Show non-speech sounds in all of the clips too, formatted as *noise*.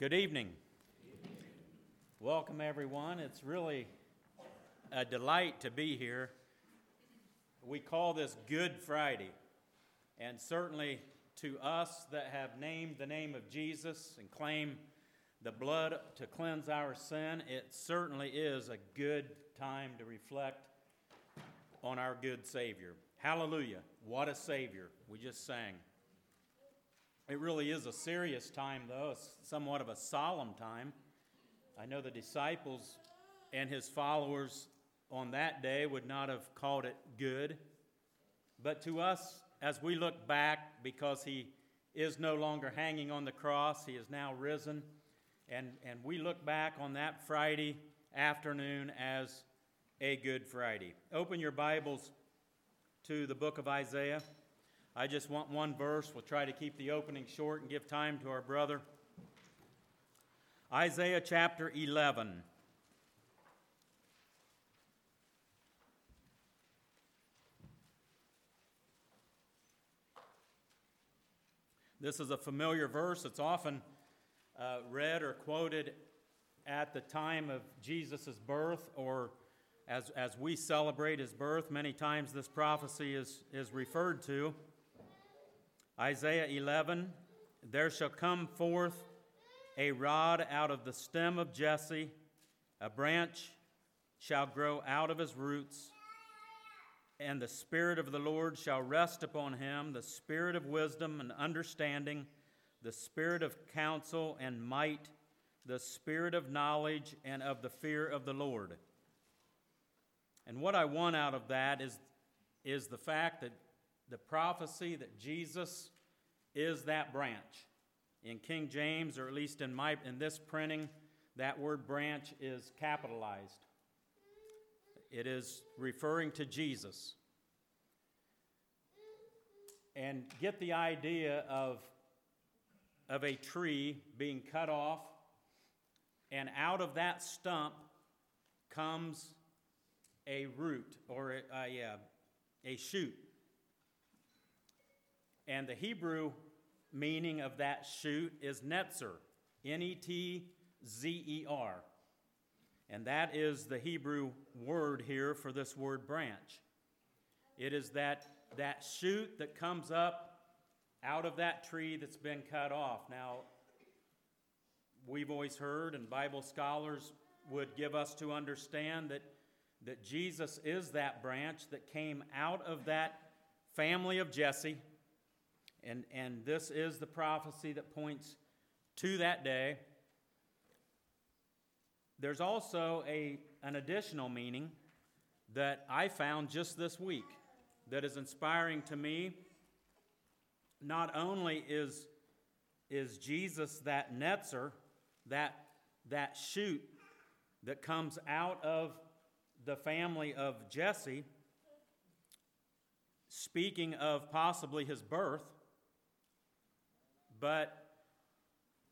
Good evening. Welcome, everyone. It's really a delight to be here. We call this Good Friday, and certainly to us that have named the name of Jesus and claim the blood to cleanse our sin, it certainly is a good time to reflect on our good Savior. Hallelujah. What a Savior. We just sang. It really is a serious time, though, it's somewhat of a solemn time. I know the disciples and his followers on that day would not have called it good. But to us, as we look back, because he is no longer hanging on the cross, he is now risen, and, and we look back on that Friday afternoon as a Good Friday. Open your Bibles to the book of Isaiah. I just want one verse. We'll try to keep the opening short and give time to our brother. Isaiah chapter 11. This is a familiar verse. It's often uh, read or quoted at the time of Jesus' birth or as, as we celebrate his birth. Many times this prophecy is, is referred to. Isaiah 11 There shall come forth a rod out of the stem of Jesse, a branch shall grow out of his roots, and the Spirit of the Lord shall rest upon him the Spirit of wisdom and understanding, the Spirit of counsel and might, the Spirit of knowledge and of the fear of the Lord. And what I want out of that is, is the fact that the prophecy that Jesus is that branch. In King James, or at least in, my, in this printing, that word branch is capitalized. It is referring to Jesus. And get the idea of, of a tree being cut off, and out of that stump comes a root or a, a, uh, a shoot. And the Hebrew meaning of that shoot is netzer, N E T Z E R. And that is the Hebrew word here for this word branch. It is that, that shoot that comes up out of that tree that's been cut off. Now, we've always heard, and Bible scholars would give us to understand that, that Jesus is that branch that came out of that family of Jesse and, and this is the prophecy that points to that day. There's also a, an additional meaning that I found just this week that is inspiring to me. Not only is, is Jesus that netzer, that, that shoot that comes out of the family of Jesse, speaking of possibly his birth, but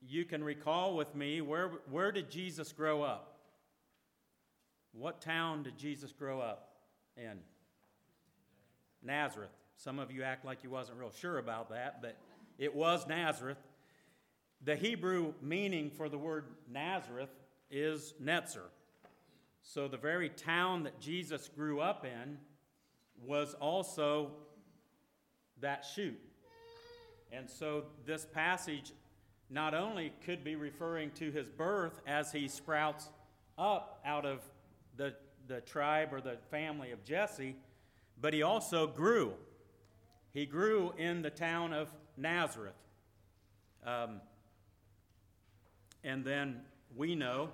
you can recall with me where, where did Jesus grow up? What town did Jesus grow up in? Nazareth. Some of you act like you wasn't real sure about that, but it was Nazareth. The Hebrew meaning for the word Nazareth is Netzer. So the very town that Jesus grew up in was also that shoot. And so this passage not only could be referring to his birth as he sprouts up out of the, the tribe or the family of Jesse, but he also grew. He grew in the town of Nazareth. Um, and then we know,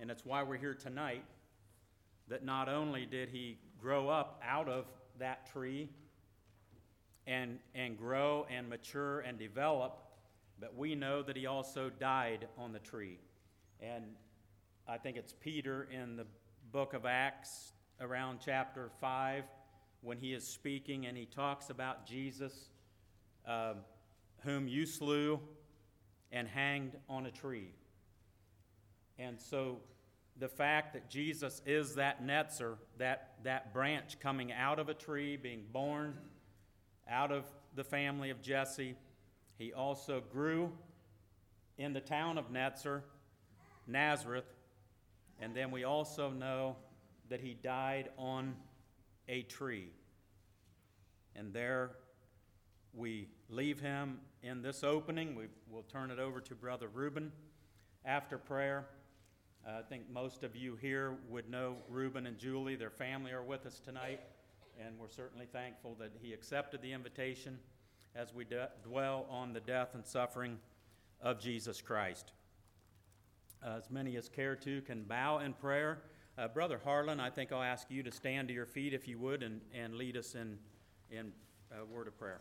and it's why we're here tonight, that not only did he grow up out of that tree and, and grow and mature and develop, but we know that he also died on the tree. And I think it's Peter in the book of Acts, around chapter 5, when he is speaking and he talks about Jesus, uh, whom you slew and hanged on a tree. And so the fact that Jesus is that netzer, that, that branch coming out of a tree, being born out of the family of Jesse. He also grew in the town of Netzer, Nazareth, and then we also know that he died on a tree. And there we leave him in this opening. We will turn it over to Brother Reuben after prayer. Uh, I think most of you here would know Reuben and Julie. Their family are with us tonight, and we're certainly thankful that he accepted the invitation as we dwell on the death and suffering of Jesus Christ. Uh, as many as care to can bow in prayer. Uh, Brother Harlan, I think I'll ask you to stand to your feet if you would and, and lead us in, in a word of prayer.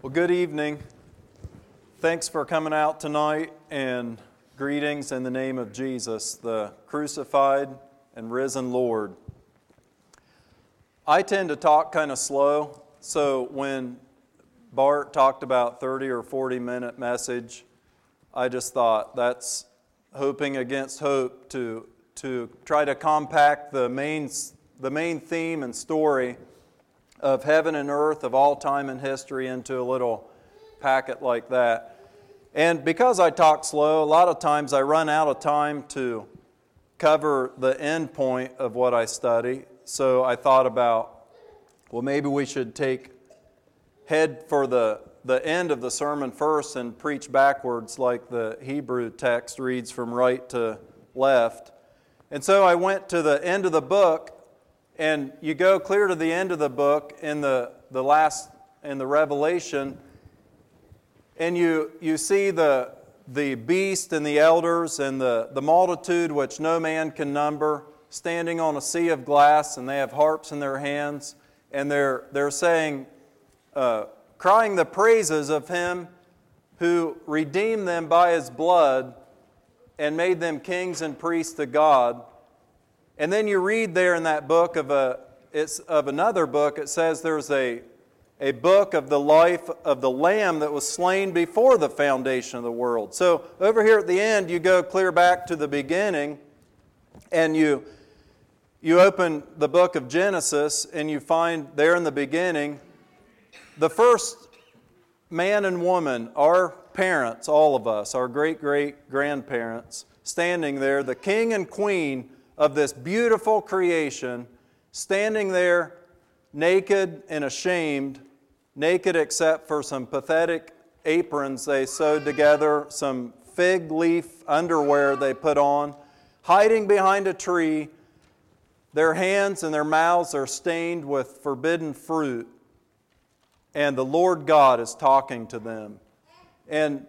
Well, good evening. Thanks for coming out tonight and greetings in the name of Jesus, the crucified and risen Lord. I tend to talk kind of slow, so when Bart talked about 30 or 40 minute message, I just thought that's hoping against hope to, to try to compact the main, the main theme and story of heaven and earth of all time and history into a little packet like that. And because I talk slow, a lot of times I run out of time to cover the end point of what I study. So I thought about, well, maybe we should take head for the, the end of the sermon first and preach backwards, like the Hebrew text reads from right to left. And so I went to the end of the book and you go clear to the end of the book in the, the last in the revelation and you, you see the, the beast and the elders and the, the multitude which no man can number standing on a sea of glass and they have harps in their hands and they're, they're saying uh, crying the praises of him who redeemed them by his blood and made them kings and priests to god and then you read there in that book of, a, it's of another book, it says there's a, a book of the life of the Lamb that was slain before the foundation of the world. So over here at the end, you go clear back to the beginning and you, you open the book of Genesis and you find there in the beginning the first man and woman, our parents, all of us, our great great grandparents, standing there, the king and queen of this beautiful creation standing there naked and ashamed, naked except for some pathetic aprons they sewed together, some fig leaf underwear they put on, hiding behind a tree. Their hands and their mouths are stained with forbidden fruit, and the Lord God is talking to them. And,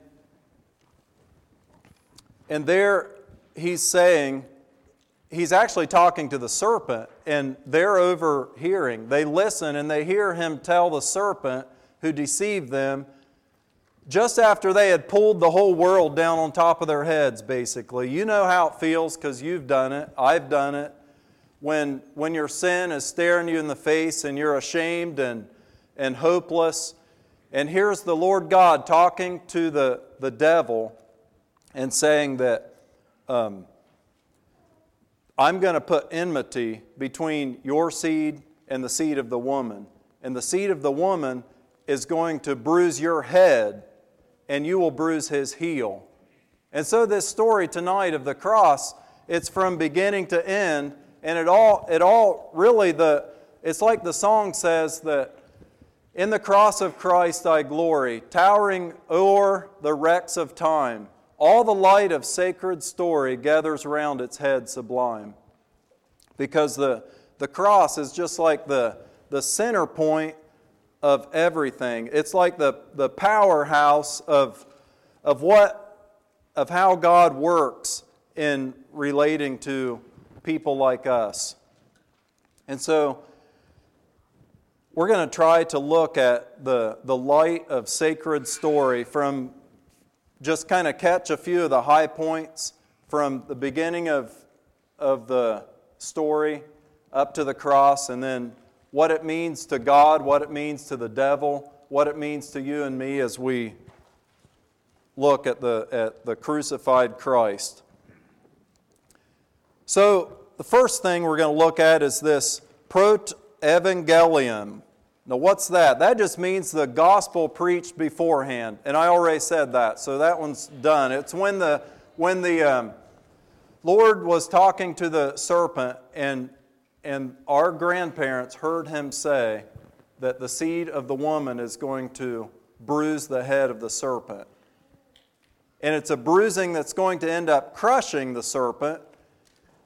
and there he's saying, he's actually talking to the serpent, and they're overhearing. They listen and they hear him tell the serpent who deceived them just after they had pulled the whole world down on top of their heads, basically. You know how it feels because you've done it, I've done it. When, when your sin is staring you in the face and you're ashamed and, and hopeless, and here's the Lord God talking to the, the devil and saying that. Um, I'm going to put enmity between your seed and the seed of the woman. And the seed of the woman is going to bruise your head, and you will bruise his heel. And so, this story tonight of the cross, it's from beginning to end, and it all, it all really, the, it's like the song says that in the cross of Christ I glory, towering o'er the wrecks of time. All the light of sacred story gathers round its head sublime. Because the, the cross is just like the, the center point of everything. It's like the, the powerhouse of, of what of how God works in relating to people like us. And so we're going to try to look at the, the light of sacred story from just kind of catch a few of the high points from the beginning of, of the story up to the cross, and then what it means to God, what it means to the devil, what it means to you and me as we look at the, at the crucified Christ. So, the first thing we're going to look at is this prot evangelium. Now, what's that? That just means the gospel preached beforehand. And I already said that, so that one's done. It's when the, when the um, Lord was talking to the serpent, and, and our grandparents heard him say that the seed of the woman is going to bruise the head of the serpent. And it's a bruising that's going to end up crushing the serpent.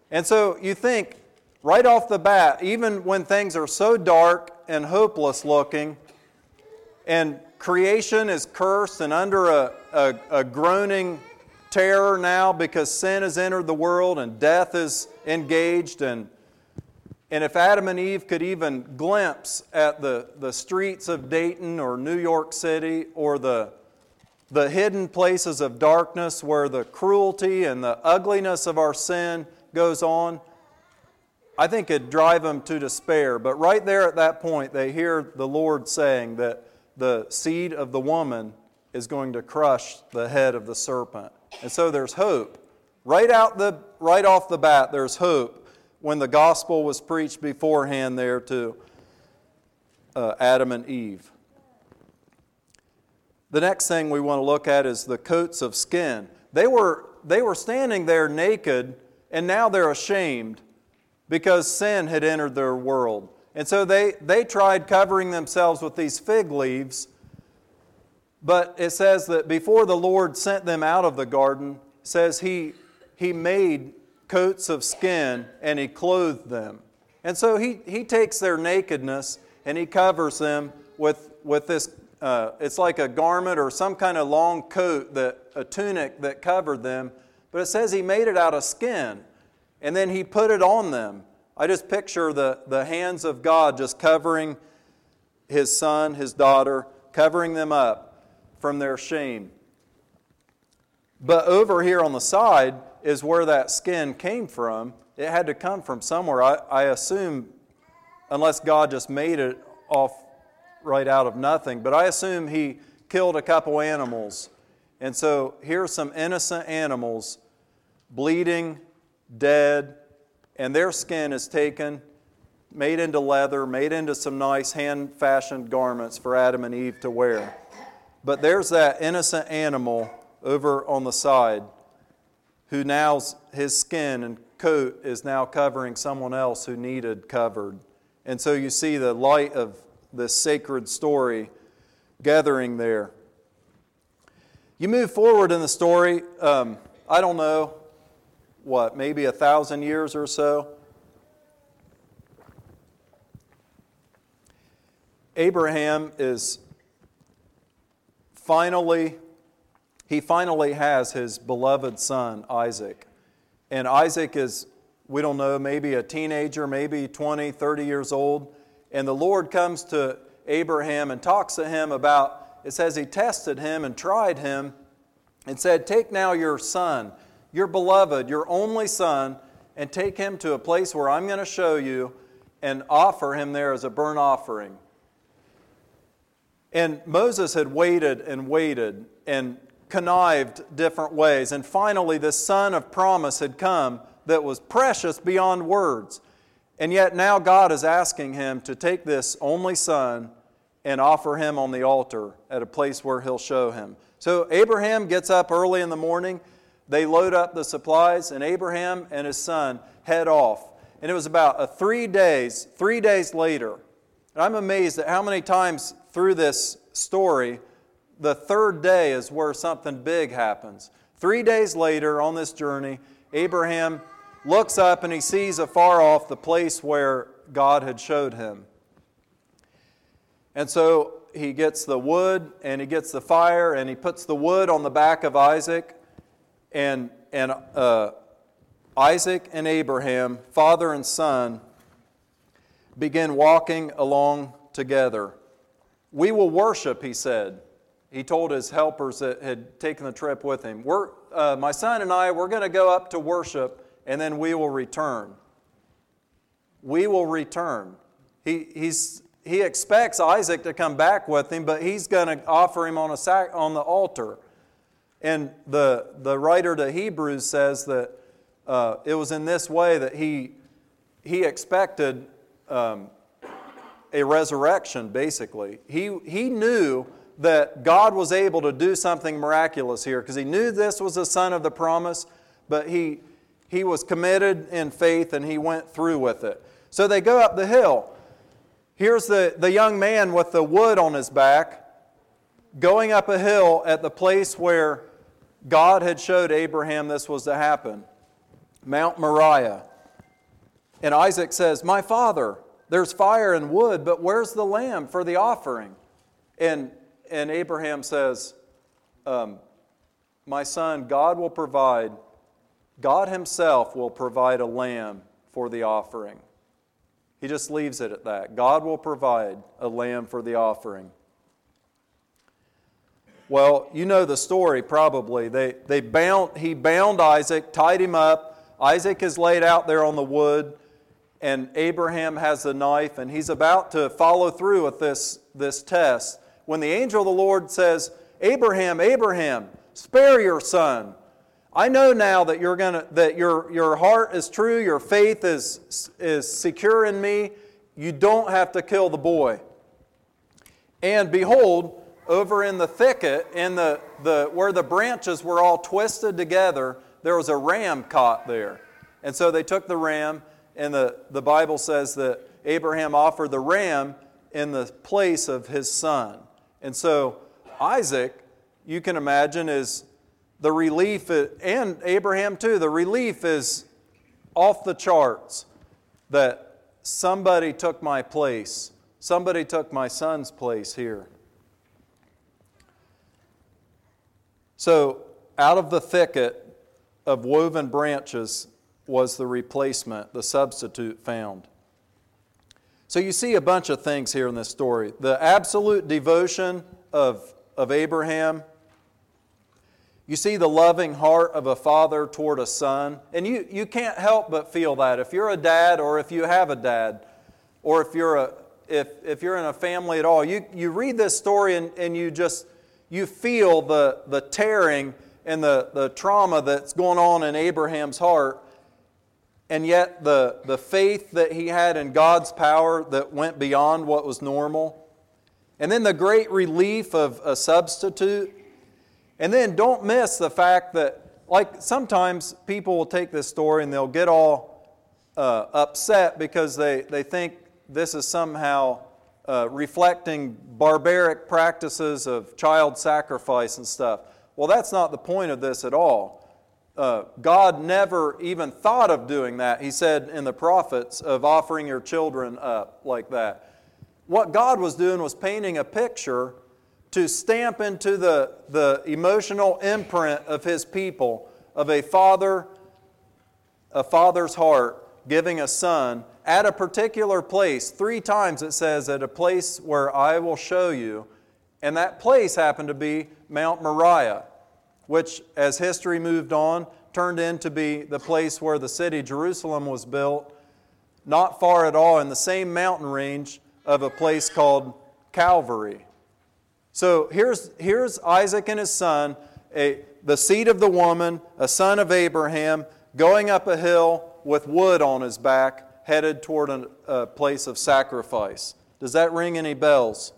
And so you think, right off the bat, even when things are so dark and hopeless looking, and creation is cursed and under a, a, a, groaning terror now because sin has entered the world and death is engaged, and, And if Adam and Eve could even glimpse at the, the streets of Dayton or New York City or the, the hidden places of darkness where the cruelty and the ugliness of our sin goes on, I think it'd drive them to despair. But right there at that point, they hear the Lord saying that the seed of the woman is going to crush the head of the serpent. And so there's hope. Right, out the, right off the bat, there's hope when the gospel was preached beforehand there to uh, Adam and Eve. The next thing we want to look at is the coats of skin. They were, they were standing there naked, and now they're ashamed because sin had entered their world. And so they, they tried covering themselves with these fig leaves. But it says that before the Lord sent them out of the garden, says he, he made coats of skin and he clothed them. And so he, he takes their nakedness and he covers them with, with this, uh, it's like a garment or some kind of long coat, that, a tunic that covered them. But it says he made it out of skin and then he put it on them. I just picture the, the hands of God just covering his son, his daughter, covering them up from their shame. But over here on the side, is where that skin came from. It had to come from somewhere. I, I assume, unless God just made it off right out of nothing, but I assume he killed a couple animals. And so here's some innocent animals bleeding, dead, and their skin is taken, made into leather, made into some nice hand fashioned garments for Adam and Eve to wear. But there's that innocent animal over on the side who now his skin and coat is now covering someone else who needed covered. And so you see the light of this sacred story gathering there. You move forward in the story, um, I don't know, what, maybe a thousand years or so. Abraham is finally he finally has his beloved son, Isaac. And Isaac is, we don't know, maybe a teenager, maybe 20, 30 years old. And the Lord comes to Abraham and talks to him about, it says he tested him and tried him and said, Take now your son, your beloved, your only son, and take him to a place where I'm going to show you and offer him there as a burnt offering. And Moses had waited and waited, and connived different ways. And finally, this son of promise had come that was precious beyond words. And yet now God is asking him to take this only son and offer him on the altar at a place where he'll show him. So Abraham gets up early in the morning. They load up the supplies, and Abraham and his son head off. And it was about a three days, three days later. And I'm amazed at how many times through this story the third day is where something big happens. Three days later on this journey, Abraham looks up and he sees afar off the place where God had showed him. And so he gets the wood and he gets the fire and he puts the wood on the back of Isaac. And, and uh, Isaac and Abraham, father and son, begin walking along together. We will worship, he said he told his helpers that had taken the trip with him, we're, uh, My son and I, we're going to go up to worship, and then we will return. We will return. He, he's, he expects Isaac to come back with him, but he's going to offer him on, a sac, on the altar. And the, the writer to Hebrews says that uh, it was in this way that he, he expected um, a resurrection, basically. He, he knew that God was able to do something miraculous here because he knew this was the son of the promise, but he, he was committed in faith and he went through with it. So they go up the hill. Here's the, the young man with the wood on his back going up a hill at the place where God had showed Abraham this was to happen Mount Moriah. And Isaac says, My father, there's fire and wood, but where's the lamb for the offering? And and Abraham says, um, My son, God will provide, God Himself will provide a lamb for the offering. He just leaves it at that. God will provide a lamb for the offering. Well, you know the story probably. They, they bound, he bound Isaac, tied him up. Isaac is laid out there on the wood, and Abraham has the knife, and he's about to follow through with this, this test. When the angel of the Lord says, Abraham, Abraham, spare your son. I know now that you're gonna that your your heart is true, your faith is is secure in me. You don't have to kill the boy. And behold, over in the thicket, in the, the where the branches were all twisted together, there was a ram caught there. And so they took the ram, and the, the Bible says that Abraham offered the ram in the place of his son. And so Isaac, you can imagine, is the relief, and Abraham too, the relief is off the charts that somebody took my place. Somebody took my son's place here. So, out of the thicket of woven branches was the replacement, the substitute found. So, you see a bunch of things here in this story. The absolute devotion of, of Abraham. You see the loving heart of a father toward a son. And you, you can't help but feel that. If you're a dad or if you have a dad, or if you're, a, if, if you're in a family at all, you, you read this story and, and you just you feel the, the tearing and the, the trauma that's going on in Abraham's heart, and yet the, the faith that he had in God's power that went beyond what was normal. And then the great relief of a substitute. And then don't miss the fact that, like, sometimes people will take this story and they'll get all uh, upset because they, they think this is somehow uh, reflecting barbaric practices of child sacrifice and stuff. Well, that's not the point of this at all. Uh, God never even thought of doing that. He said in the prophets of offering your children up like that. What God was doing was painting a picture to stamp into the, the emotional imprint of His people of a father, a father's heart giving a son at a particular place. Three times it says, at a place where I will show you. And that place happened to be Mount Moriah, which, as history moved on, turned into be the place where the city Jerusalem was built, not far at all in the same mountain range of a place called Calvary. So here's, here's Isaac and his son, a, the seed of the woman, a son of Abraham, going up a hill with wood on his back headed toward a, a place of sacrifice. Does that ring any bells?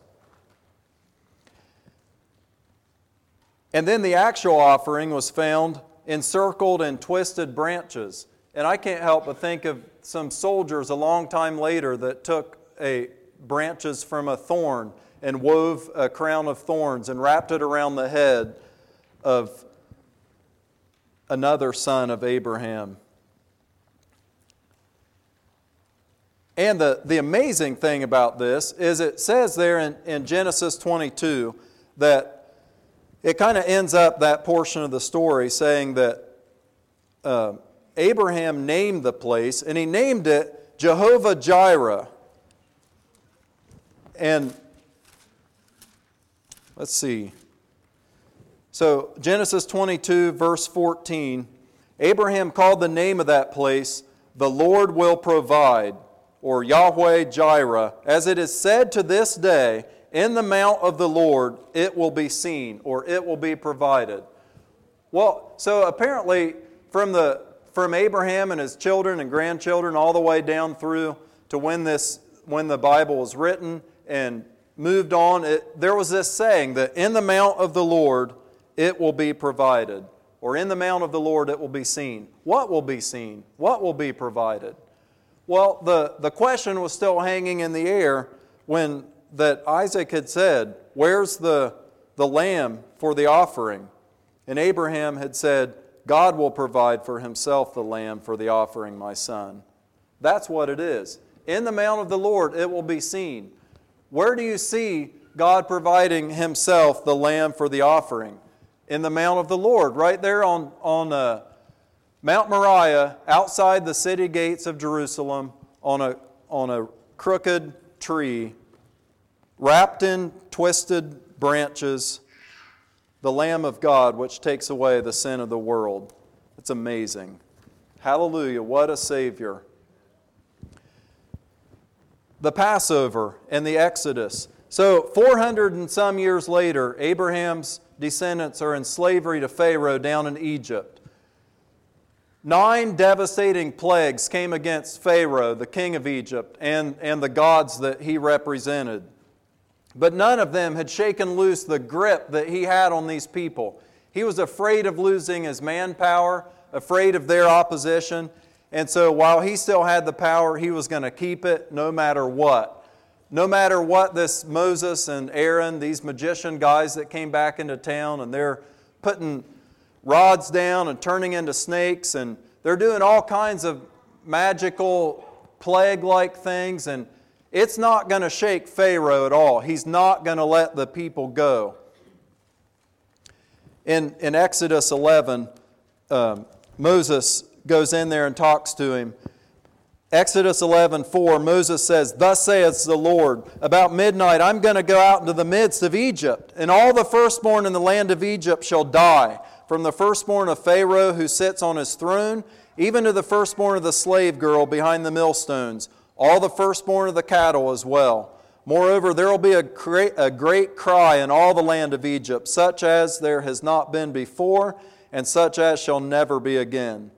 And then the actual offering was found encircled in twisted branches. And I can't help but think of some soldiers a long time later that took a branches from a thorn and wove a crown of thorns and wrapped it around the head of another son of Abraham. And the, the amazing thing about this is it says there in, in Genesis 22 that it kind of ends up that portion of the story saying that uh, Abraham named the place, and he named it Jehovah Jireh. And let's see. So, Genesis 22, verse 14 Abraham called the name of that place, The Lord Will Provide or Yahweh Jireh, as it is said to this day, in the mount of the Lord it will be seen, or it will be provided. Well, so apparently, from, the, from Abraham and his children and grandchildren, all the way down through to when, this, when the Bible was written and moved on, it, there was this saying that in the mount of the Lord it will be provided, or in the mount of the Lord it will be seen. What will be seen? What will be provided? Well, the, the question was still hanging in the air when that Isaac had said, Where's the, the lamb for the offering? And Abraham had said, God will provide for himself the lamb for the offering, my son. That's what it is. In the mount of the Lord it will be seen. Where do you see God providing himself the lamb for the offering? In the mount of the Lord, right there on, on uh, Mount Moriah, outside the city gates of Jerusalem, on a, on a crooked tree, wrapped in twisted branches, the Lamb of God, which takes away the sin of the world. It's amazing. Hallelujah. What a Savior. The Passover and the Exodus. So, 400 and some years later, Abraham's descendants are in slavery to Pharaoh down in Egypt. Nine devastating plagues came against Pharaoh, the king of Egypt, and, and the gods that he represented. But none of them had shaken loose the grip that he had on these people. He was afraid of losing his manpower, afraid of their opposition. And so while he still had the power, he was going to keep it no matter what. No matter what this Moses and Aaron, these magician guys that came back into town, and they're putting rods down and turning into snakes, and they're doing all kinds of magical plague like things, and it's not going to shake Pharaoh at all. He's not going to let the people go. In, in Exodus 11, um, Moses goes in there and talks to him. Exodus 11, 4, Moses says, Thus saith the Lord, about midnight I'm going to go out into the midst of Egypt, and all the firstborn in the land of Egypt shall die from the firstborn of Pharaoh who sits on his throne, even to the firstborn of the slave girl behind the millstones, all the firstborn of the cattle as well. Moreover, there will be a great, a great cry in all the land of Egypt, such as there has not been before, and such as shall never be again.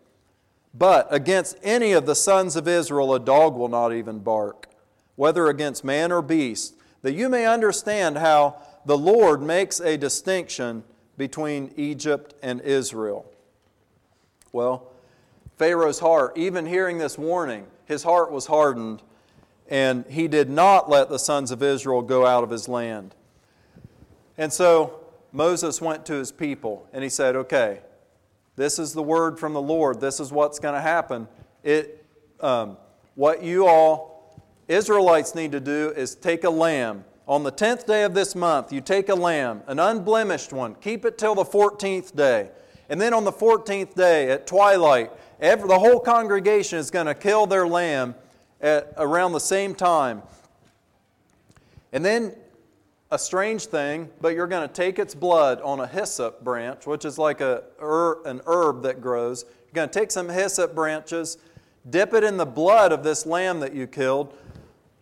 But against any of the sons of Israel a dog will not even bark, whether against man or beast, that you may understand how the Lord makes a distinction between Egypt and Israel. Well, Pharaoh's heart, even hearing this warning, his heart was hardened, and he did not let the sons of Israel go out of his land. And so Moses went to his people and he said, Okay, this is the word from the Lord. This is what's going to happen. It, um, what you all Israelites need to do is take a lamb on the 10th day of this month, you take a lamb, an unblemished one, keep it till the 14th day. And then on the 14th day at twilight, every, the whole congregation is going to kill their lamb at around the same time. And then a strange thing, but you're going to take its blood on a hyssop branch, which is like a, er, an herb that grows. You're going to take some hyssop branches, dip it in the blood of this lamb that you killed,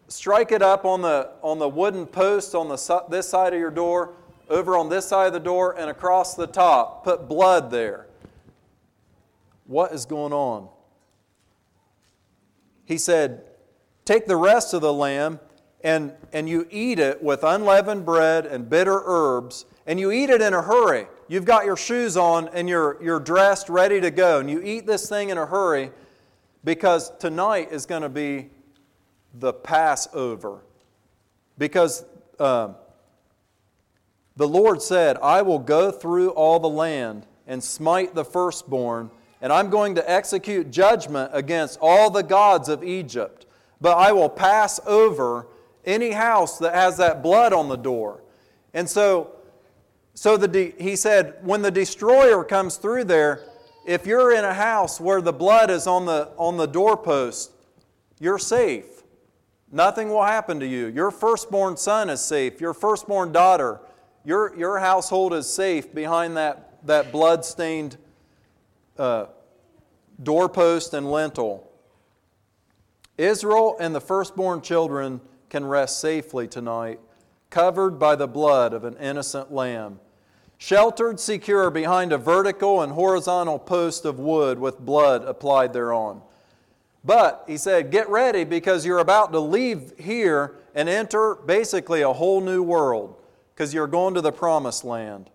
strike it up on the, on the wooden post on the, this side of your door, over on this side of the door, and across the top. Put blood there. What is going on? He said, Take the rest of the lamb and, and you eat it with unleavened bread and bitter herbs, and you eat it in a hurry. You've got your shoes on and you're, you're dressed, ready to go, and you eat this thing in a hurry because tonight is going to be the Passover. Because uh, the Lord said, I will go through all the land and smite the firstborn, and I'm going to execute judgment against all the gods of Egypt. But I will pass over any house that has that blood on the door. And so, so the de- he said, when the destroyer comes through there, if you're in a house where the blood is on the, on the doorpost, you're safe. Nothing will happen to you. Your firstborn son is safe. Your firstborn daughter, your, your household is safe behind that, that blood stained uh, doorpost and lintel. Israel and the firstborn children can rest safely tonight, covered by the blood of an innocent lamb. Sheltered secure behind a vertical and horizontal post of wood with blood applied thereon. But he said, Get ready because you're about to leave here and enter basically a whole new world because you're going to the promised land.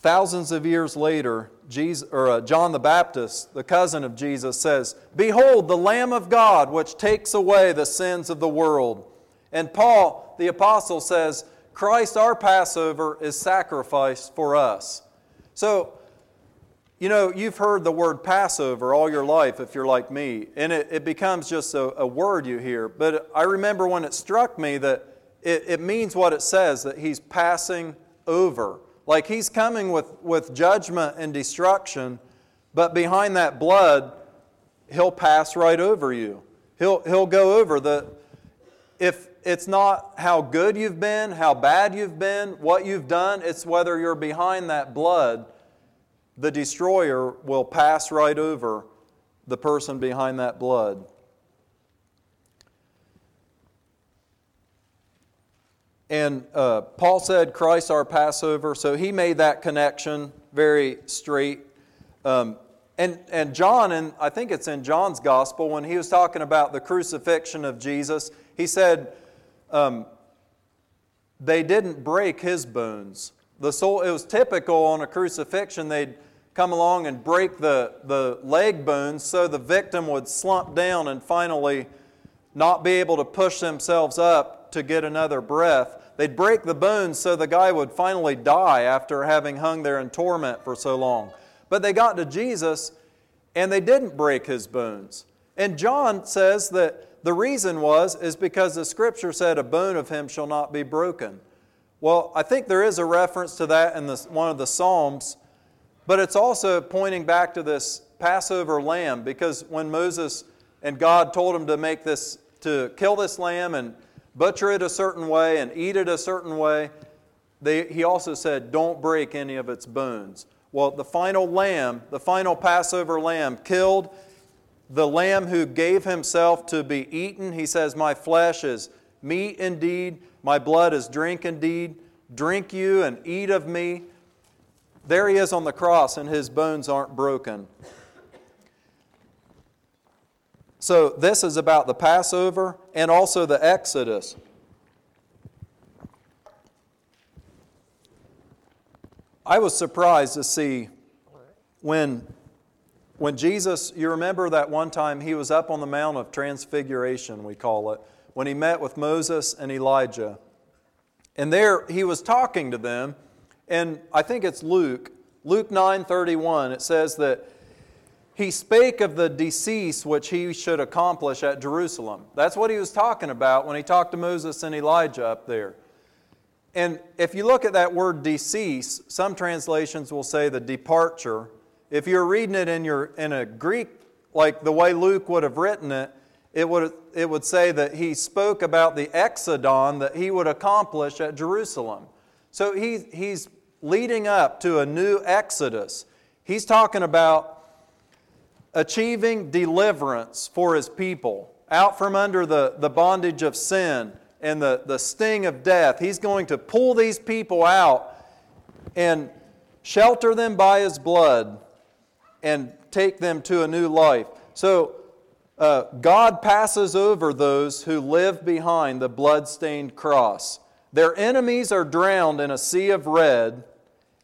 Thousands of years later, Jesus, or, uh, John the Baptist, the cousin of Jesus, says, Behold, the Lamb of God, which takes away the sins of the world. And Paul, the apostle, says, Christ, our Passover, is sacrificed for us. So, you know, you've heard the word Passover all your life if you're like me, and it, it becomes just a, a, word you hear. But I remember when it struck me that it, it means what it says that he's passing over. Like he's coming with, with judgment and destruction, but behind that blood he'll pass right over you. He'll, he'll go over the. If it's not how good you've been, how bad you've been, what you've done, it's whether you're behind that blood, the destroyer will pass right over the person behind that blood. And uh, Paul said, Christ our Passover, so he made that connection very straight. Um, and, and John, and I think it's in John's gospel, when he was talking about the crucifixion of Jesus, he said, um, they didn't break his bones. The soul, it was typical on a crucifixion, they'd come along and break the, the leg bones so the victim would slump down and finally not be able to push themselves up to get another breath. They'd break the bones so the guy would finally die after having hung there in torment for so long. But they got to Jesus and they didn't break his bones. And John says that the reason was is because the scripture said a bone of him shall not be broken. Well, I think there is a reference to that in this, one of the Psalms, but it's also pointing back to this Passover lamb because when Moses and God told him to make this, to kill this lamb and butcher it a certain way and eat it a certain way, they, he also said, don't break any of its bones. Well, the final lamb, the final Passover lamb, killed the lamb who gave himself to be eaten. He says, My flesh is meat indeed, my blood is drink indeed. Drink you and eat of me. There he is on the cross, and his bones aren't broken. So, this is about the Passover and also the Exodus. I was surprised to see when, when Jesus, you remember that one time he was up on the Mount of Transfiguration, we call it, when he met with Moses and Elijah. And there he was talking to them, and I think it's Luke, Luke 9:31, it says that he spake of the decease which he should accomplish at Jerusalem. That's what he was talking about when he talked to Moses and Elijah up there. And if you look at that word decease, some translations will say the departure. If you're reading it in, your, in a Greek, like the way Luke would have written it, it would, it would say that he spoke about the exodon that he would accomplish at Jerusalem. So he, he's leading up to a new exodus. He's talking about achieving deliverance for his people, out from under the, the bondage of sin and the, the sting of death. He's going to pull these people out and shelter them by his blood and take them to a new life. So, uh, God passes over those who live behind the blood-stained cross. Their enemies are drowned in a sea of red,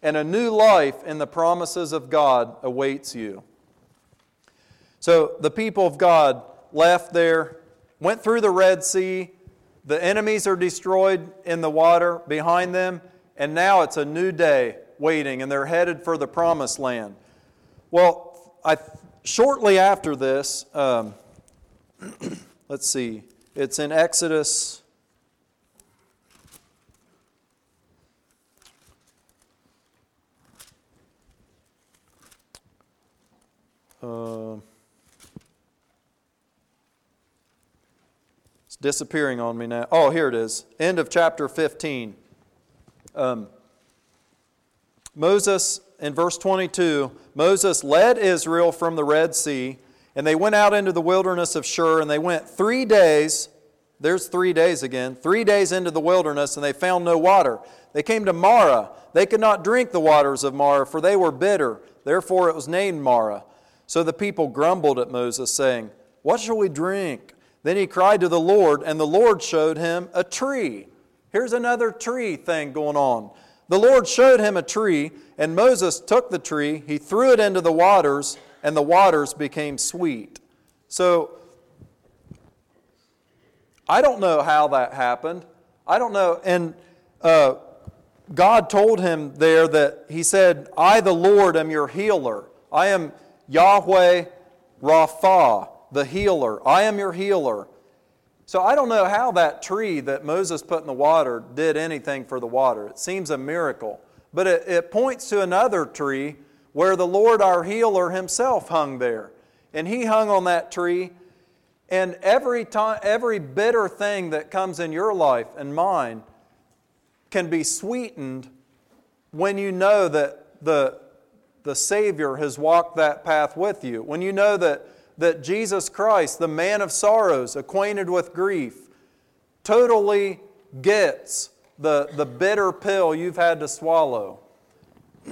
and a new life in the promises of God awaits you. So the people of God left there, went through the Red Sea. The enemies are destroyed in the water behind them, and now it's a new day waiting, and they're headed for the promised land. Well, I, shortly after this, um, *clears throat* let's see, it's in Exodus. Uh, disappearing on me now. Oh, here it is. End of chapter 15. Um, Moses, in verse 22, Moses led Israel from the Red Sea, and they went out into the wilderness of Shur, and they went three days. There's three days again. Three days into the wilderness, and they found no water. They came to Marah. They could not drink the waters of Marah, for they were bitter. Therefore it was named Marah. So the people grumbled at Moses, saying, What shall we drink? Then he cried to the Lord, and the Lord showed him a tree. Here's another tree thing going on. The Lord showed him a tree, and Moses took the tree, he threw it into the waters, and the waters became sweet. So, I don't know how that happened. I don't know. And uh, God told him there that He said, I, the Lord, am your healer. I am Yahweh Rapha the healer. I am your healer. So I don't know how that tree that Moses put in the water did anything for the water. It seems a miracle. But it, it points to another tree where the Lord our healer himself hung there. and he hung on that tree. And every time, every bitter thing that comes in your life and mine can be sweetened when you know that the, the Savior has walked that path with you. When you know that, that Jesus Christ, the man of sorrows, acquainted with grief, totally gets the, the bitter pill you've had to swallow. *clears throat*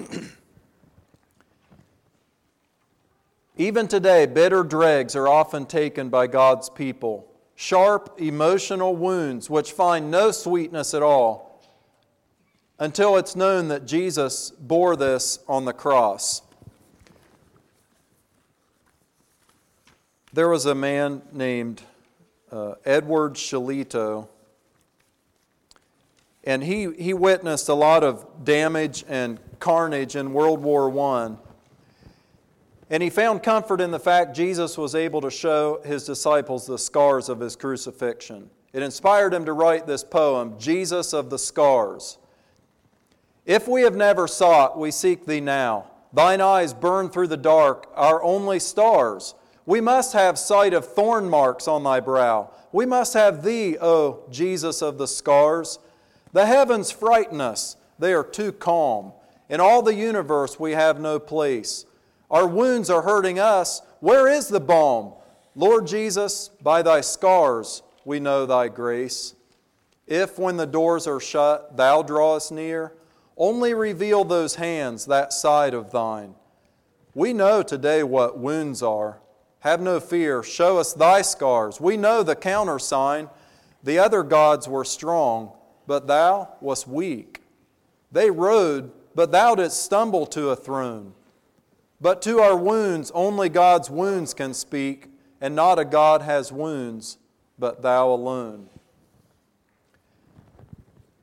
Even today, bitter dregs are often taken by God's people. Sharp emotional wounds which find no sweetness at all until it's known that Jesus bore this on the cross. There was a man named uh, Edward Shillito, and he, he witnessed a lot of damage and carnage in World War I. And he found comfort in the fact Jesus was able to show his disciples the scars of his crucifixion. It inspired him to write this poem, Jesus of the Scars. If we have never sought, we seek thee now. Thine eyes burn through the dark, our only stars. We must have sight of thorn marks on thy brow. We must have thee, O Jesus of the scars. The heavens frighten us, they are too calm. In all the universe we have no place. Our wounds are hurting us. Where is the balm? Lord Jesus, by thy scars we know thy grace. If, when the doors are shut, thou drawest near, only reveal those hands, that side of thine. We know today what wounds are. Have no fear, show us thy scars. We know the countersign. The other gods were strong, but thou wast weak. They rode, but thou didst stumble to a throne. But to our wounds, only God's wounds can speak, and not a God has wounds, but thou alone.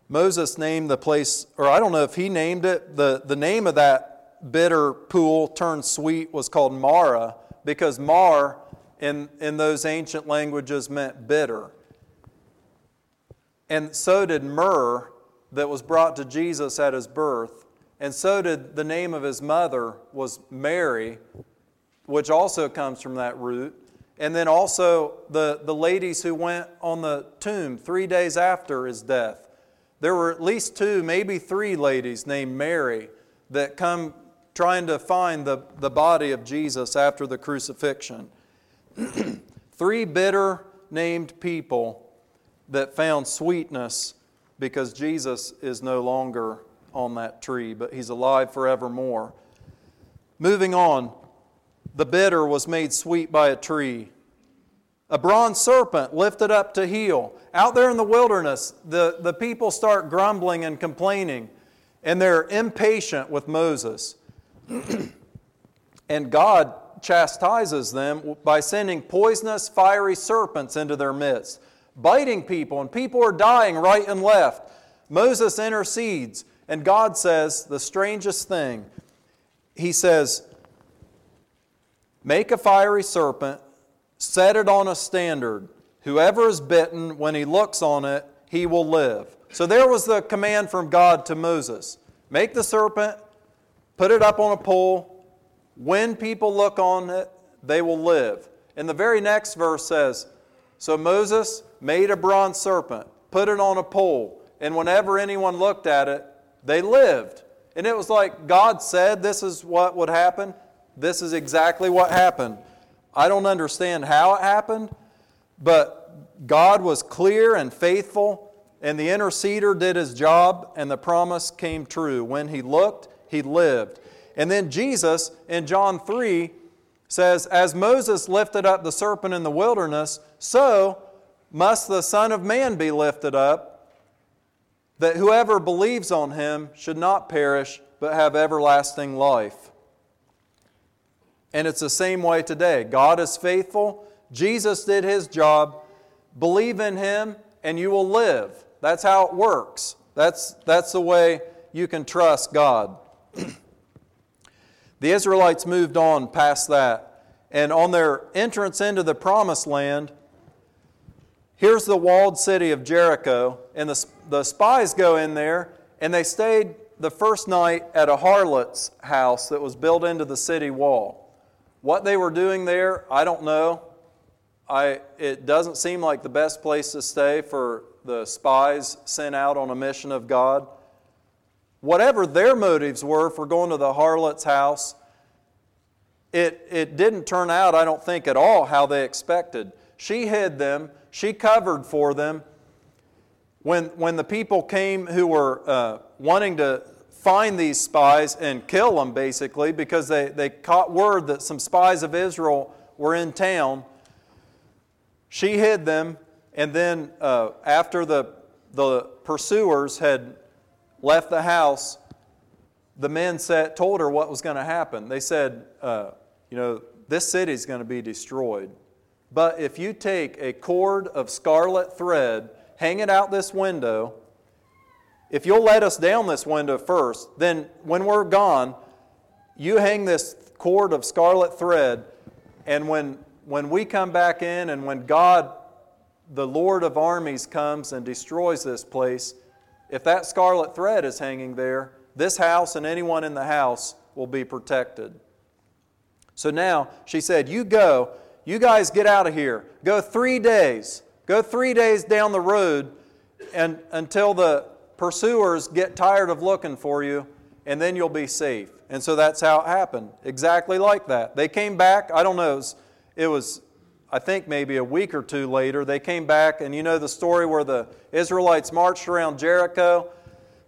Moses named the place, or I don't know if he named it, the, the name of that bitter pool turned sweet was called Marah, because Mar in, in those ancient languages meant bitter. And so did myrrh that was brought to Jesus at his birth and so did the name of his mother was Mary, which also comes from that root. And then also the, the ladies who went on the tomb three days after his death. There were at least two, maybe three ladies named Mary that come trying to find the, the body of Jesus after the crucifixion. *clears throat* three bitter named people that found sweetness because Jesus is no longer on that tree, but he's alive forevermore. Moving on, the bitter was made sweet by a tree. A bronze serpent lifted up to heal. Out there in the wilderness, the, the people start grumbling and complaining, and they're impatient with Moses. *clears throat* and God chastises them by sending poisonous, fiery serpents into their midst, biting people, and people are dying right and left. Moses intercedes. And God says the strangest thing. He says, Make a fiery serpent, set it on a standard. Whoever is bitten, when he looks on it, he will live. So there was the command from God to Moses Make the serpent, put it up on a pole. When people look on it, they will live. And the very next verse says, So Moses made a bronze serpent, put it on a pole, and whenever anyone looked at it, they lived. And it was like God said this is what would happen. This is exactly what happened. I don't understand how it happened, but God was clear and faithful, and the interceder did his job, and the promise came true. When he looked, he lived. And then Jesus in John 3 says, As Moses lifted up the serpent in the wilderness, so must the Son of Man be lifted up that whoever believes on him should not perish, but have everlasting life. And it's the same way today. God is faithful. Jesus did his job. Believe in him, and you will live. That's how it works. That's, that's the way you can trust God. *clears throat* the Israelites moved on past that. And on their entrance into the promised land, here's the walled city of Jericho, and the, the spies go in there, and they stayed the first night at a harlot's house that was built into the city wall. What they were doing there, I don't know. I, it doesn't seem like the best place to stay for the spies sent out on a mission of God. Whatever their motives were for going to the harlot's house, it, it didn't turn out, I don't think, at all how they expected. She hid them, she covered for them. When, when the people came who were uh, wanting to find these spies and kill them, basically, because they, they caught word that some spies of Israel were in town. She hid them, and then uh, after the, the pursuers had left the house, the men said, told her what was going to happen. They said, uh, You know, this city is going to be destroyed. But if you take a cord of scarlet thread, hang it out this window, if you'll let us down this window first, then when we're gone, you hang this cord of scarlet thread, and when, when we come back in and when God, the Lord of armies, comes and destroys this place, if that scarlet thread is hanging there, this house and anyone in the house will be protected. So now she said, You go, you guys get out of here. Go three days. Go three days down the road and, until the, pursuers get tired of looking for you, and then you'll be safe. And so that's how it happened. Exactly like that. They came back, I don't know, it was, it was, I think maybe a week or two later, they came back, and you know the story where the Israelites marched around Jericho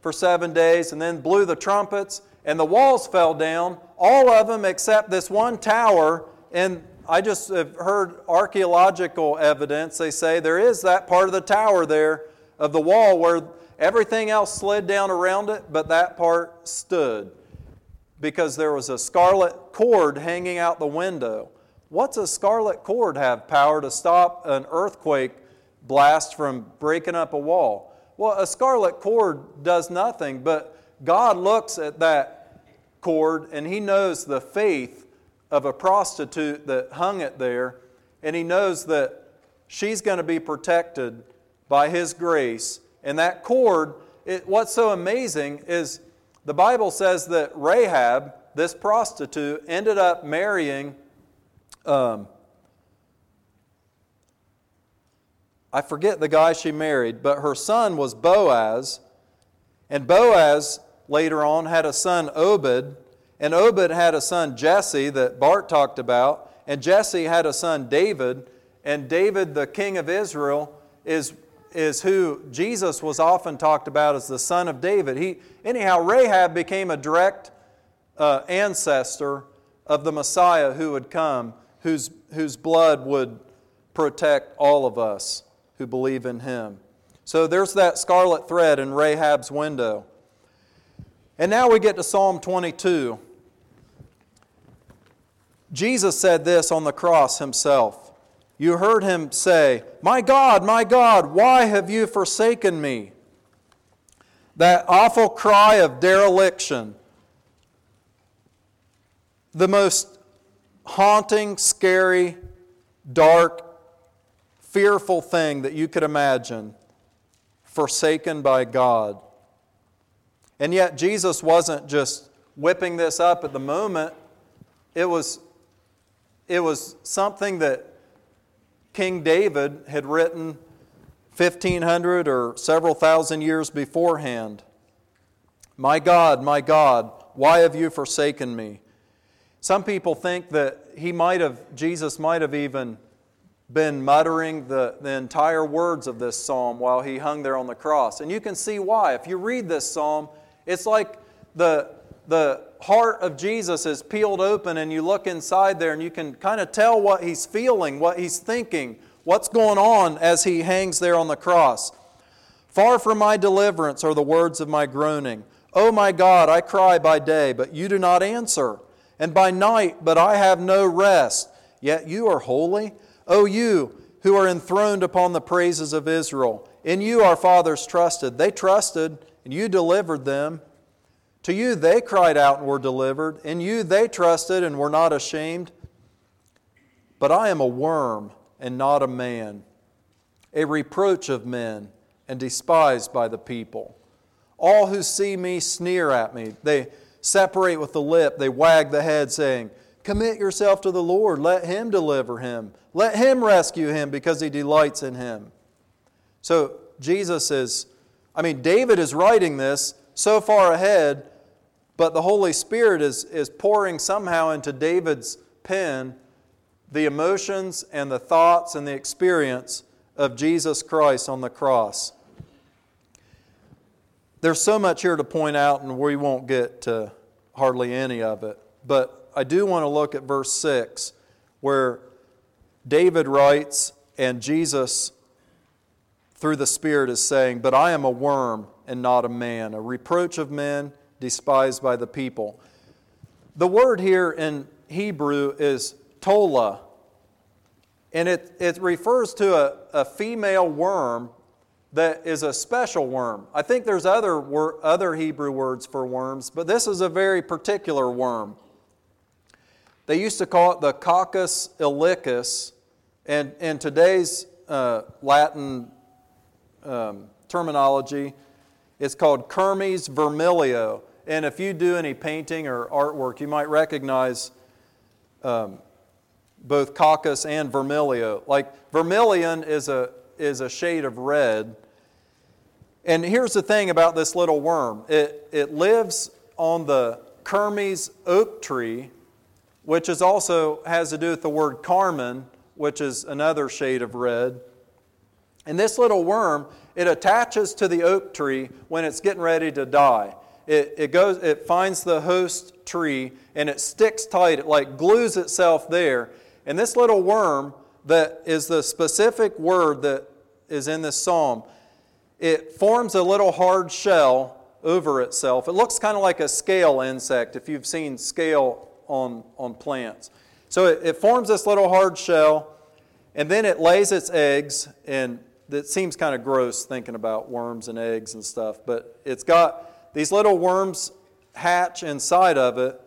for seven days and then blew the trumpets, and the walls fell down, all of them except this one tower. And I just have heard archaeological evidence. They say there is that part of the tower there of the wall where Everything else slid down around it, but that part stood because there was a scarlet cord hanging out the window. What's a scarlet cord have power to stop an earthquake blast from breaking up a wall? Well, a scarlet cord does nothing, but God looks at that cord and He knows the faith of a prostitute that hung it there, and He knows that she's going to be protected by His grace and that cord, it, what's so amazing is the Bible says that Rahab, this prostitute, ended up marrying, um, I forget the guy she married, but her son was Boaz. And Boaz later on had a son, Obed. And Obed had a son, Jesse, that Bart talked about. And Jesse had a son, David. And David, the king of Israel, is is who Jesus was often talked about as the son of David. He, anyhow, Rahab became a direct uh, ancestor of the Messiah who would come, whose, whose blood would protect all of us who believe in him. So there's that scarlet thread in Rahab's window. And now we get to Psalm 22. Jesus said this on the cross himself. You heard him say, My God, my God, why have you forsaken me? That awful cry of dereliction, the most haunting, scary, dark, fearful thing that you could imagine, forsaken by God. And yet, Jesus wasn't just whipping this up at the moment, it was, it was something that King David had written 1500 or several thousand years beforehand. My God, my God, why have you forsaken me? Some people think that he might have, Jesus might have even been muttering the, the entire words of this psalm while he hung there on the cross. And you can see why. If you read this psalm, it's like the, the heart of Jesus is peeled open and you look inside there and you can kind of tell what he's feeling, what he's thinking, what's going on as he hangs there on the cross. Far from my deliverance are the words of my groaning. O oh my God, I cry by day, but you do not answer, and by night, but I have no rest. Yet you are holy. O you who are enthroned upon the praises of Israel. In you our fathers trusted. They trusted, and you delivered them. To you they cried out and were delivered. In you they trusted and were not ashamed. But I am a worm and not a man, a reproach of men and despised by the people. All who see me sneer at me. They separate with the lip, they wag the head, saying, Commit yourself to the Lord. Let Him deliver him. Let Him rescue him because He delights in him. So Jesus is, I mean, David is writing this so far ahead, but the Holy Spirit is, is pouring somehow into David's pen the emotions and the thoughts and the experience of Jesus Christ on the cross. There's so much here to point out, and we won't get to hardly any of it. But I do want to look at verse 6, where David writes, and Jesus, through the Spirit, is saying, But I am a worm and not a man, a reproach of men, despised by the people. The word here in Hebrew is tola, and it, it refers to a, a female worm that is a special worm. I think there's other, wor- other Hebrew words for worms, but this is a very particular worm. They used to call it the Coccus ilicis, and in today's uh, Latin um, terminology, it's called Kermes vermilio. And if you do any painting or artwork, you might recognize um, both Coccus and vermilio. Like vermilion is a, is a shade of red. And here's the thing about this little worm it, it lives on the Kermes oak tree, which is also has to do with the word carmine, which is another shade of red. And this little worm, it attaches to the oak tree when it's getting ready to die. It, it, goes, it finds the host tree and it sticks tight, it like glues itself there. And this little worm, that is the specific word that is in this psalm, it forms a little hard shell over itself. It looks kind of like a scale insect if you've seen scale on, on plants. So it, it forms this little hard shell, and then it lays its eggs, and it seems kind of gross thinking about worms and eggs and stuff, but it's got these little worms hatch inside of it,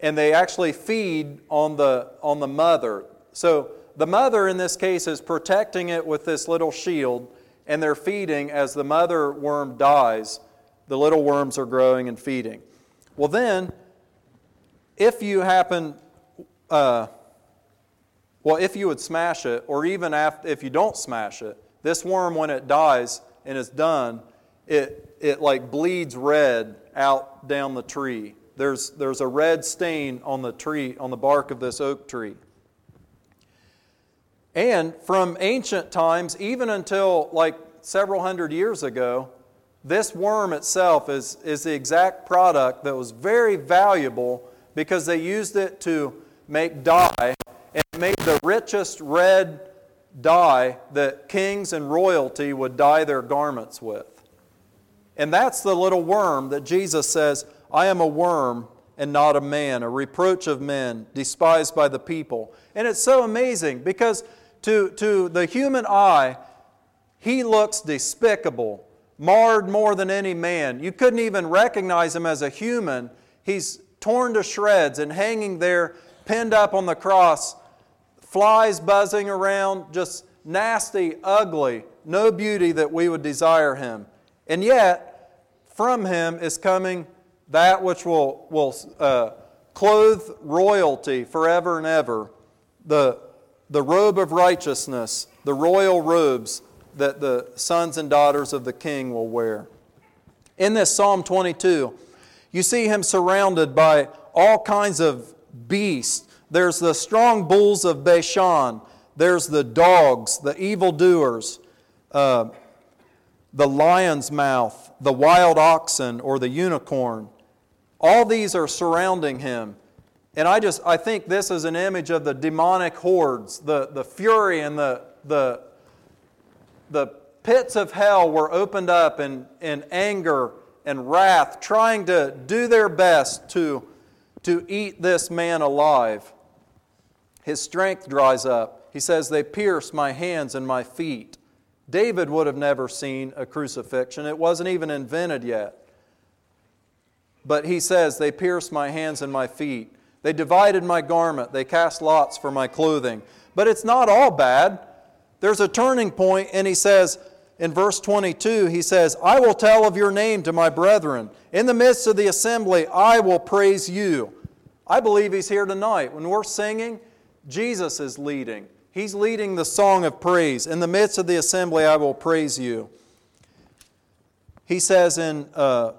and they actually feed on the, on the mother. So the mother in this case is protecting it with this little shield, and they're feeding as the mother worm dies. The little worms are growing and feeding. Well, then, if you happen, uh, well, if you would smash it, or even after, if you don't smash it, this worm, when it dies and is done, it, it like bleeds red out down the tree. There's, there's a red stain on the tree, on the bark of this oak tree. And from ancient times, even until like several hundred years ago, this worm itself is, is the exact product that was very valuable because they used it to make dye and made the richest red dye that kings and royalty would dye their garments with. And that's the little worm that Jesus says, I am a worm and not a man, a reproach of men, despised by the people. And it's so amazing because to, to the human eye, he looks despicable, marred more than any man. You couldn't even recognize him as a human. He's torn to shreds and hanging there, pinned up on the cross, flies buzzing around, just nasty, ugly, no beauty that we would desire him. And yet, from him is coming that which will, will uh, clothe royalty forever and ever the, the robe of righteousness, the royal robes that the sons and daughters of the king will wear. In this Psalm 22, you see him surrounded by all kinds of beasts. There's the strong bulls of Bashan, there's the dogs, the evildoers, uh, the lion's mouth, the wild oxen, or the unicorn. All these are surrounding him. And I just I think this is an image of the demonic hordes, the, the fury and the, the, the pits of hell were opened up in, in anger and wrath, trying to do their best to, to eat this man alive. His strength dries up. He says, They pierce my hands and my feet. David would have never seen a crucifixion, it wasn't even invented yet. But he says, They pierced my hands and my feet. They divided my garment. They cast lots for my clothing. But it's not all bad. There's a turning point, and he says, in verse 22, he says, I will tell of your name to my brethren. In the midst of the assembly, I will praise you. I believe He's here tonight. When we're singing, Jesus is leading. He's leading the song of praise. In the midst of the assembly, I will praise you. He says in uh,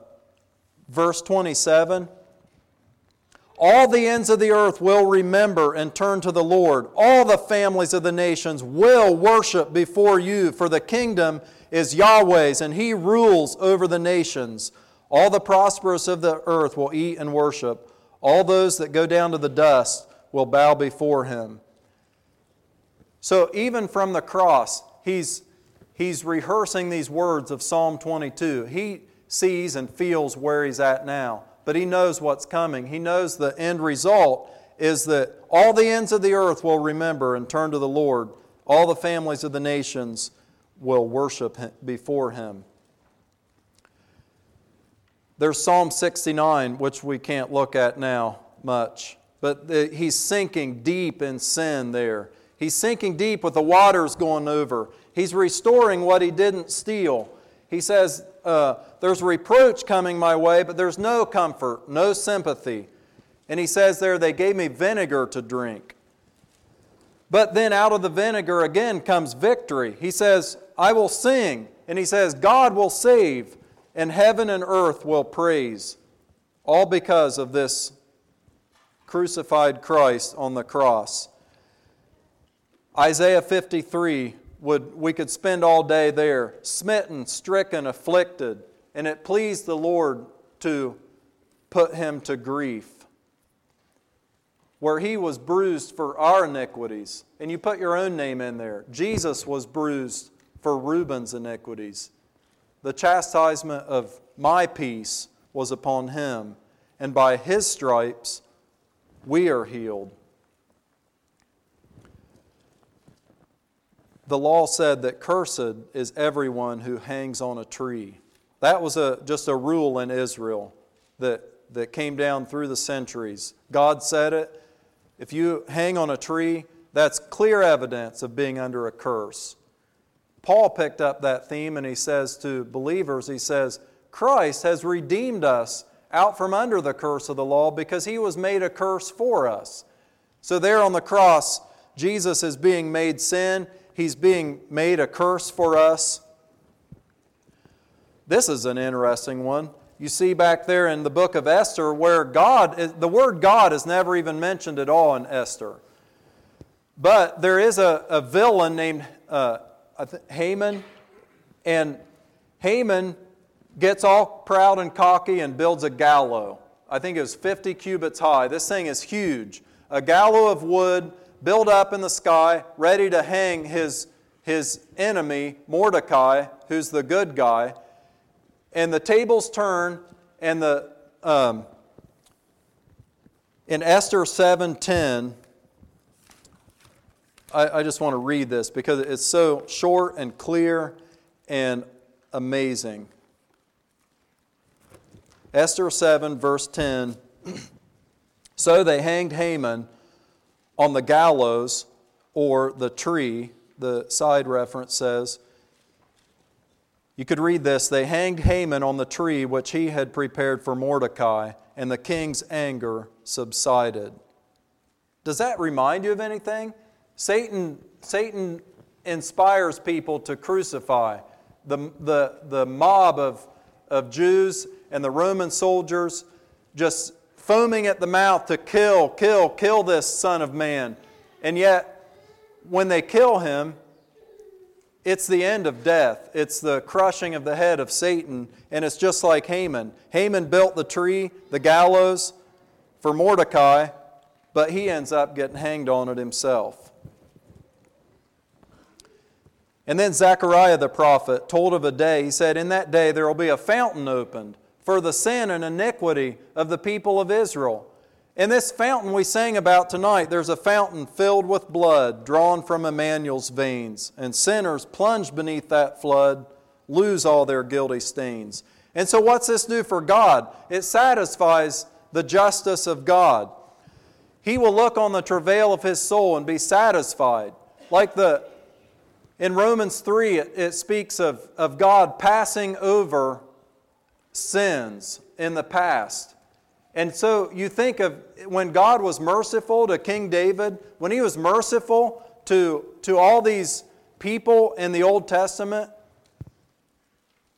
verse 27 All the ends of the earth will remember and turn to the Lord. All the families of the nations will worship before you, for the kingdom is Yahweh's, and He rules over the nations. All the prosperous of the earth will eat and worship. All those that go down to the dust will bow before Him. So, even from the cross, He's he's rehearsing these words of Psalm 22. He sees and feels where he's at now, but he knows what's coming. He knows the end result is that all the ends of the earth will remember and turn to the Lord. All the families of the nations will worship before him. There's Psalm 69, which we can't look at now much, but the, he's sinking deep in sin there. He's sinking deep with the waters going over. He's restoring what he didn't steal. He says, uh, There's reproach coming my way, but there's no comfort, no sympathy. And he says there, They gave me vinegar to drink. But then out of the vinegar again comes victory. He says, I will sing. And he says, God will save, and heaven and earth will praise. All because of this crucified Christ on the cross. Isaiah 53 would we could spend all day there, smitten, stricken, afflicted, and it pleased the Lord to put him to grief. Where he was bruised for our iniquities, and you put your own name in there. Jesus was bruised for Reuben's iniquities. The chastisement of my peace was upon him, and by his stripes we are healed. The law said that cursed is everyone who hangs on a tree. That was a, just a rule in Israel that, that came down through the centuries. God said it. If you hang on a tree, that's clear evidence of being under a curse. Paul picked up that theme and he says to believers, he says, Christ has redeemed us out from under the curse of the law because he was made a curse for us. So, there on the cross, Jesus is being made sin he's being made a curse for us. This is an interesting one. You see back there in the book of Esther where God, the word God is never even mentioned at all in Esther. But there is a, a villain named uh, Haman, and Haman gets all proud and cocky and builds a gallows. I think it was 50 cubits high. This thing is huge. A gallows of wood built up in the sky, ready to hang his, his enemy, Mordecai, who's the good guy. And the tables turn, and the um, in Esther 7:10, I, I just want to read this because it's so short and clear and amazing. Esther 7, verse 10. *clears throat* so they hanged Haman on the gallows or the tree, the side reference says. You could read this They hanged Haman on the tree which he had prepared for Mordecai, and the king's anger subsided. Does that remind you of anything? Satan, Satan inspires people to crucify. The, the, the mob of, of Jews and the Roman soldiers just foaming at the mouth to kill, kill, kill this Son of Man. And yet, when they kill him, it's the end of death. It's the crushing of the head of Satan. And it's just like Haman. Haman built the tree, the gallows, for Mordecai, but he ends up getting hanged on it himself. And then Zechariah the prophet told of a day, he said, In that day there will be a fountain opened for the sin and iniquity of the people of Israel. In this fountain we sang about tonight, there's a fountain filled with blood drawn from Emmanuel's veins, and sinners plunged beneath that flood lose all their guilty stains. And so, what's this do for God? It satisfies the justice of God. He will look on the travail of his soul and be satisfied. Like the in Romans 3, it, it speaks of, of God passing over sins in the past. And so you think of when God was merciful to King David, when he was merciful to, to all these people in the Old Testament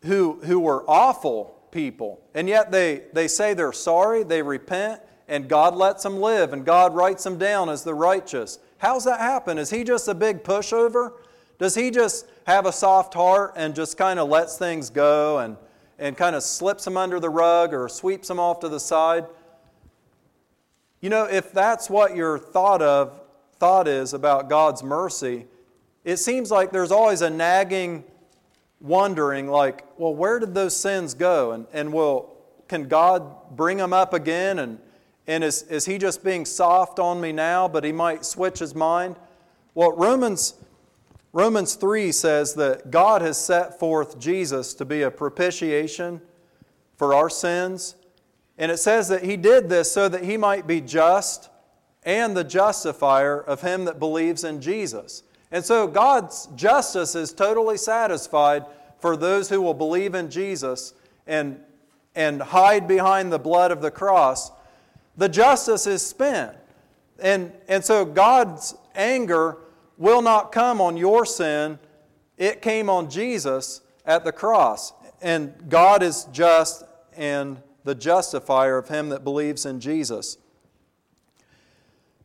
who, who were awful people, and yet they, they say they're sorry, they repent, and God lets them live, and God writes them down as the righteous. How's that happen? Is he just a big pushover? Does he just have a soft heart and just kind of lets things go and, and kind of slips them under the rug or sweeps them off to the side? You know, if that's what your thought of thought is about God's mercy, it seems like there's always a nagging wondering like, well, where did those sins go? And, and will, can God bring them up again? And, and is, is he just being soft on me now, but he might switch his mind? Well, Romans, Romans 3 says that God has set forth Jesus to be a propitiation for our sins. And it says that he did this so that he might be just and the justifier of him that believes in Jesus. And so God's justice is totally satisfied for those who will believe in Jesus and, and hide behind the blood of the cross. The justice is spent. And, and so God's anger will not come on your sin, it came on Jesus at the cross. And God is just and the justifier of him that believes in Jesus.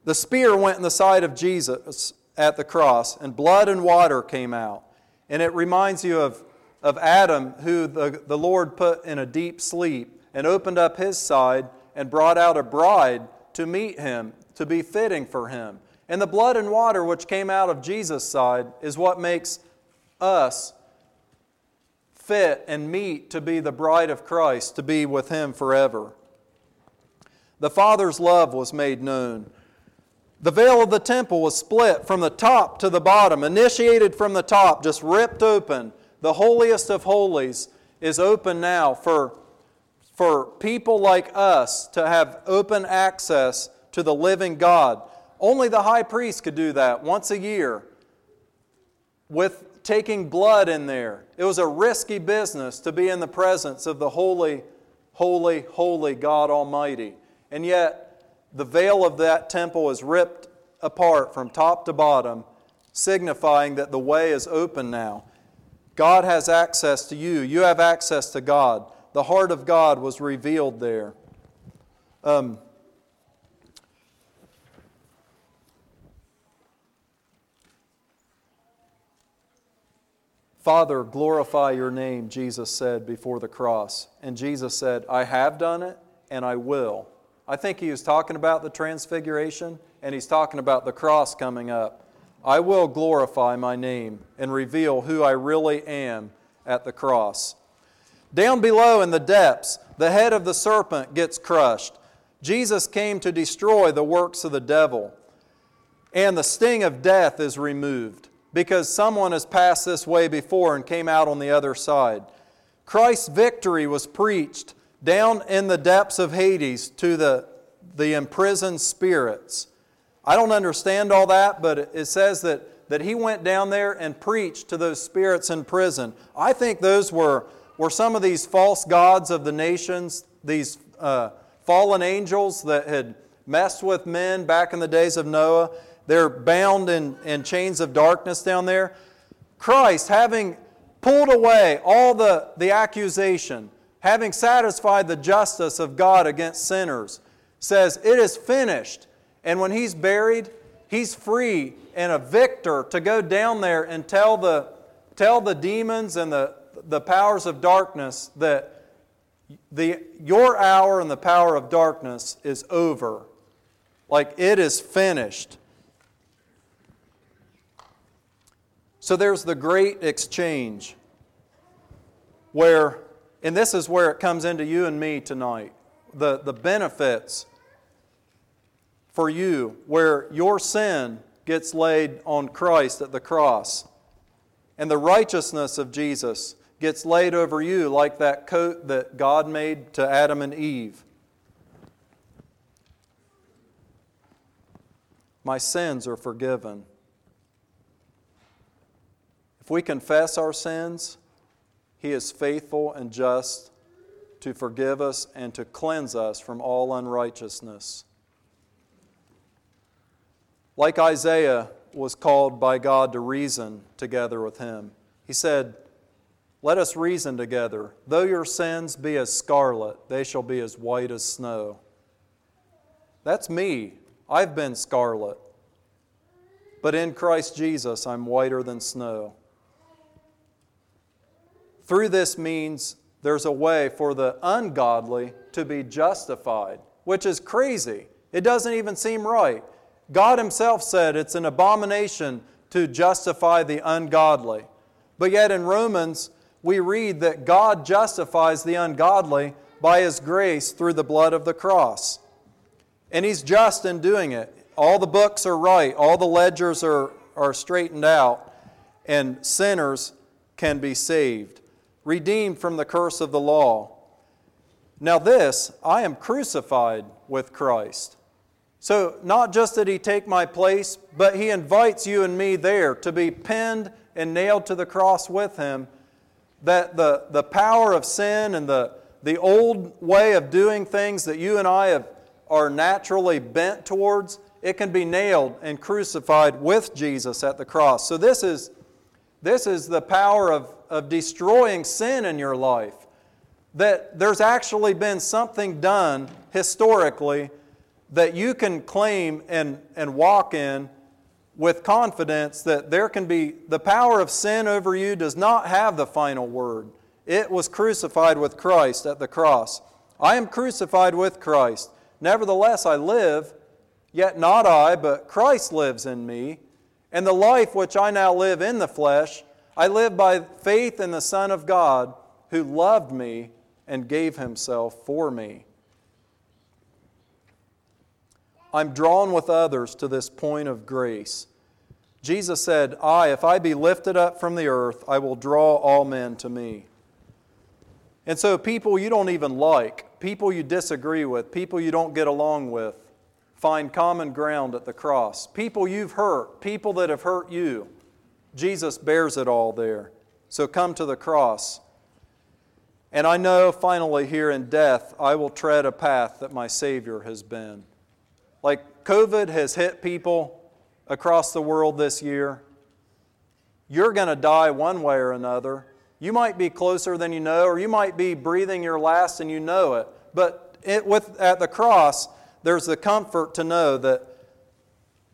The spear went in the side of Jesus at the cross, and blood and water came out. And it reminds you of, of Adam, who the, the Lord put in a deep sleep and opened up his side and brought out a bride to meet him, to be fitting for him. And the blood and water which came out of Jesus' side is what makes us fit and meet to be the bride of Christ, to be with him forever. The Father's love was made known. The veil of the temple was split from the top to the bottom, initiated from the top, just ripped open. The holiest of holies is open now for, for people like us to have open access to the living God. Only the high priest could do that once a year with taking blood in there. It was a risky business to be in the presence of the holy, holy, holy God Almighty. And yet, the veil of that temple is ripped apart from top to bottom, signifying that the way is open now. God has access to you, you have access to God. The heart of God was revealed there. Um, Father, glorify your name, Jesus said before the cross. And Jesus said, I have done it and I will. I think he was talking about the transfiguration and he's talking about the cross coming up. I will glorify my name and reveal who I really am at the cross. Down below in the depths, the head of the serpent gets crushed. Jesus came to destroy the works of the devil, and the sting of death is removed because someone has passed this way before and came out on the other side. Christ's victory was preached down in the depths of Hades to the, the imprisoned spirits. I don't understand all that, but it says that, that he went down there and preached to those spirits in prison. I think those were, were some of these false gods of the nations, these uh, fallen angels that had messed with men back in the days of Noah. They're bound in, in chains of darkness down there. Christ, having pulled away all the, the accusation, having satisfied the justice of God against sinners, says, It is finished. And when he's buried, he's free and a victor to go down there and tell the, tell the demons and the, the powers of darkness that the, your hour and the power of darkness is over. Like it is finished. So there's the great exchange where and this is where it comes into you and me tonight the, the benefits for you, where your sin gets laid on Christ at the cross, and the righteousness of Jesus gets laid over you like that coat that God made to Adam and Eve. My sins are forgiven. If we confess our sins, he is faithful and just to forgive us and to cleanse us from all unrighteousness. Like Isaiah was called by God to reason together with him, he said, Let us reason together. Though your sins be as scarlet, they shall be as white as snow. That's me. I've been scarlet. But in Christ Jesus, I'm whiter than snow. Through this means there's a way for the ungodly to be justified, which is crazy. It doesn't even seem right. God Himself said it's an abomination to justify the ungodly. But yet in Romans, we read that God justifies the ungodly by His grace through the blood of the cross. And He's just in doing it. All the books are right, all the ledgers are, are straightened out, and sinners can be saved, redeemed from the curse of the law. Now, this, I am crucified with Christ. So, not just did he take my place, but he invites you and me there to be pinned and nailed to the cross with him. That the, the power of sin and the, the old way of doing things that you and I have, are naturally bent towards, it can be nailed and crucified with Jesus at the cross. So, this is, this is the power of, of destroying sin in your life. That there's actually been something done historically that you can claim and, and walk in with confidence that there can be the power of sin over you does not have the final word. It was crucified with Christ at the cross. I am crucified with Christ. Nevertheless, I live, yet not I, but Christ lives in me. And the life which I now live in the flesh, I live by faith in the Son of God who loved me and gave himself for me. I'm drawn with others to this point of grace. Jesus said, I, if I be lifted up from the earth, I will draw all men to me. And so, people you don't even like, people you disagree with, people you don't get along with, find common ground at the cross. People you've hurt, people that have hurt you, Jesus bears it all there. So, come to the cross. And I know finally here in death, I will tread a path that my Savior has been. Like COVID has hit people across the world this year. You're going to die one way or another. You might be closer than you know, or you might be breathing your last and you know it. But it, with, at the cross, there's the comfort to know that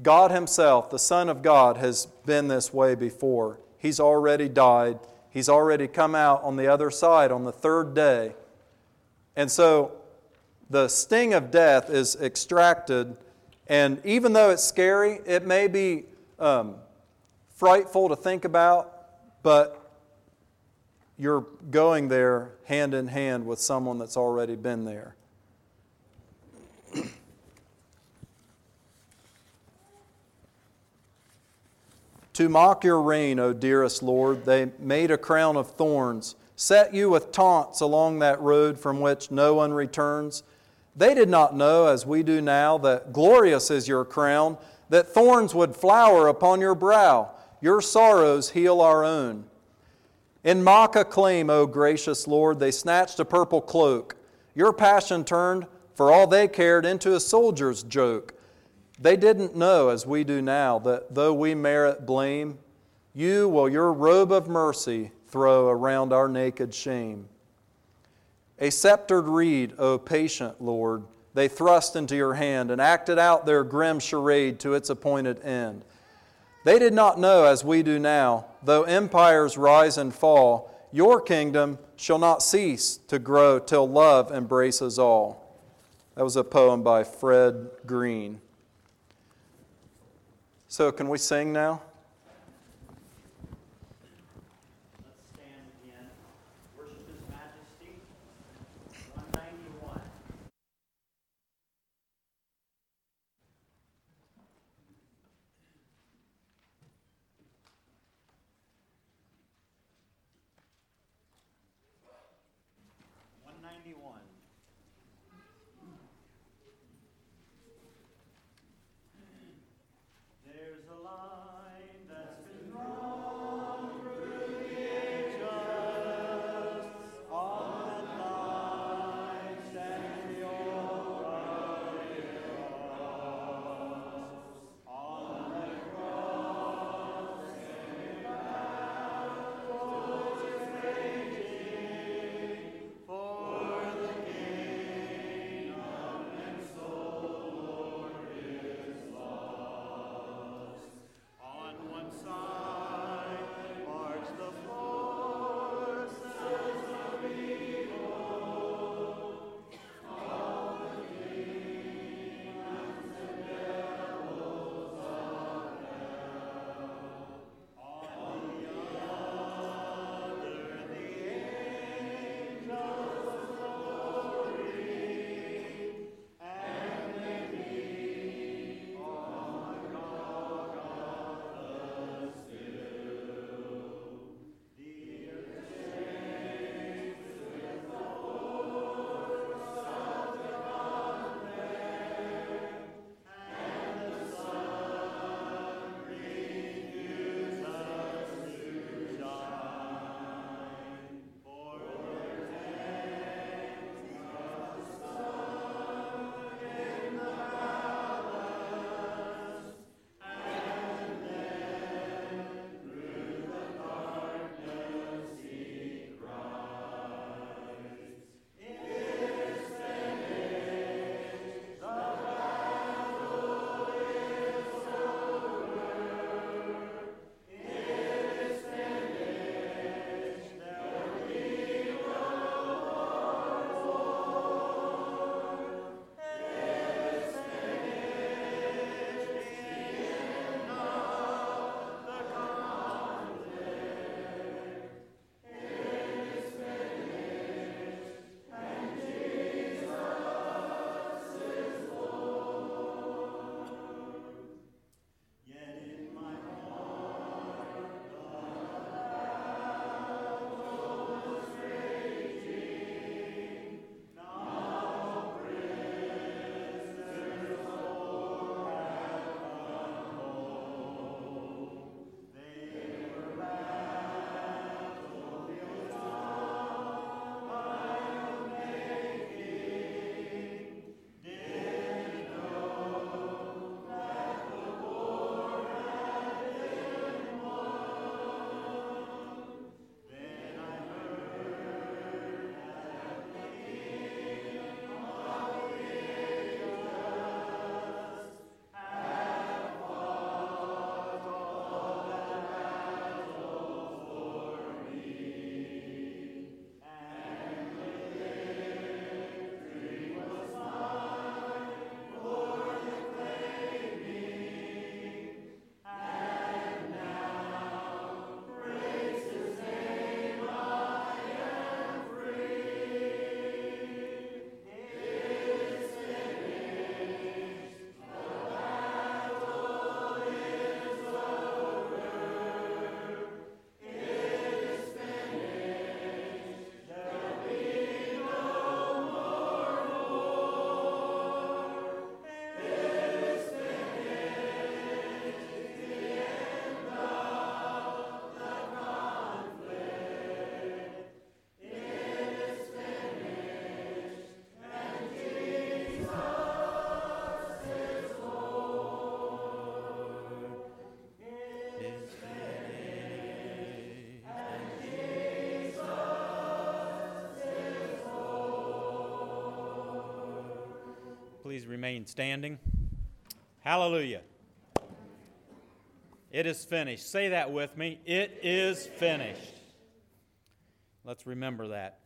God Himself, the Son of God, has been this way before. He's already died. He's already come out on the other side on the third day. And so the sting of death is extracted. And even though it's scary, it may be um, frightful to think about, but you're going there hand in hand with someone that's already been there. *clears throat* to mock your reign, O dearest Lord, they made a crown of thorns, set you with taunts along that road from which no one returns. They did not know, as we do now, that glorious is your crown, that thorns would flower upon your brow. Your sorrows heal our own. In mock acclaim, O gracious Lord, they snatched a purple cloak. Your passion turned, for all they cared, into a soldier's joke. They didn't know, as we do now, that though we merit blame, you will your robe of mercy throw around our naked shame. A sceptered reed, O patient Lord, they thrust into your hand and acted out their grim charade to its appointed end. They did not know, as we do now, though empires rise and fall, your kingdom shall not cease to grow till love embraces all. That was a poem by Fred Green. So, can we sing now? Remain standing. Hallelujah. It is finished. Say that with me. It is finished. Let's remember that.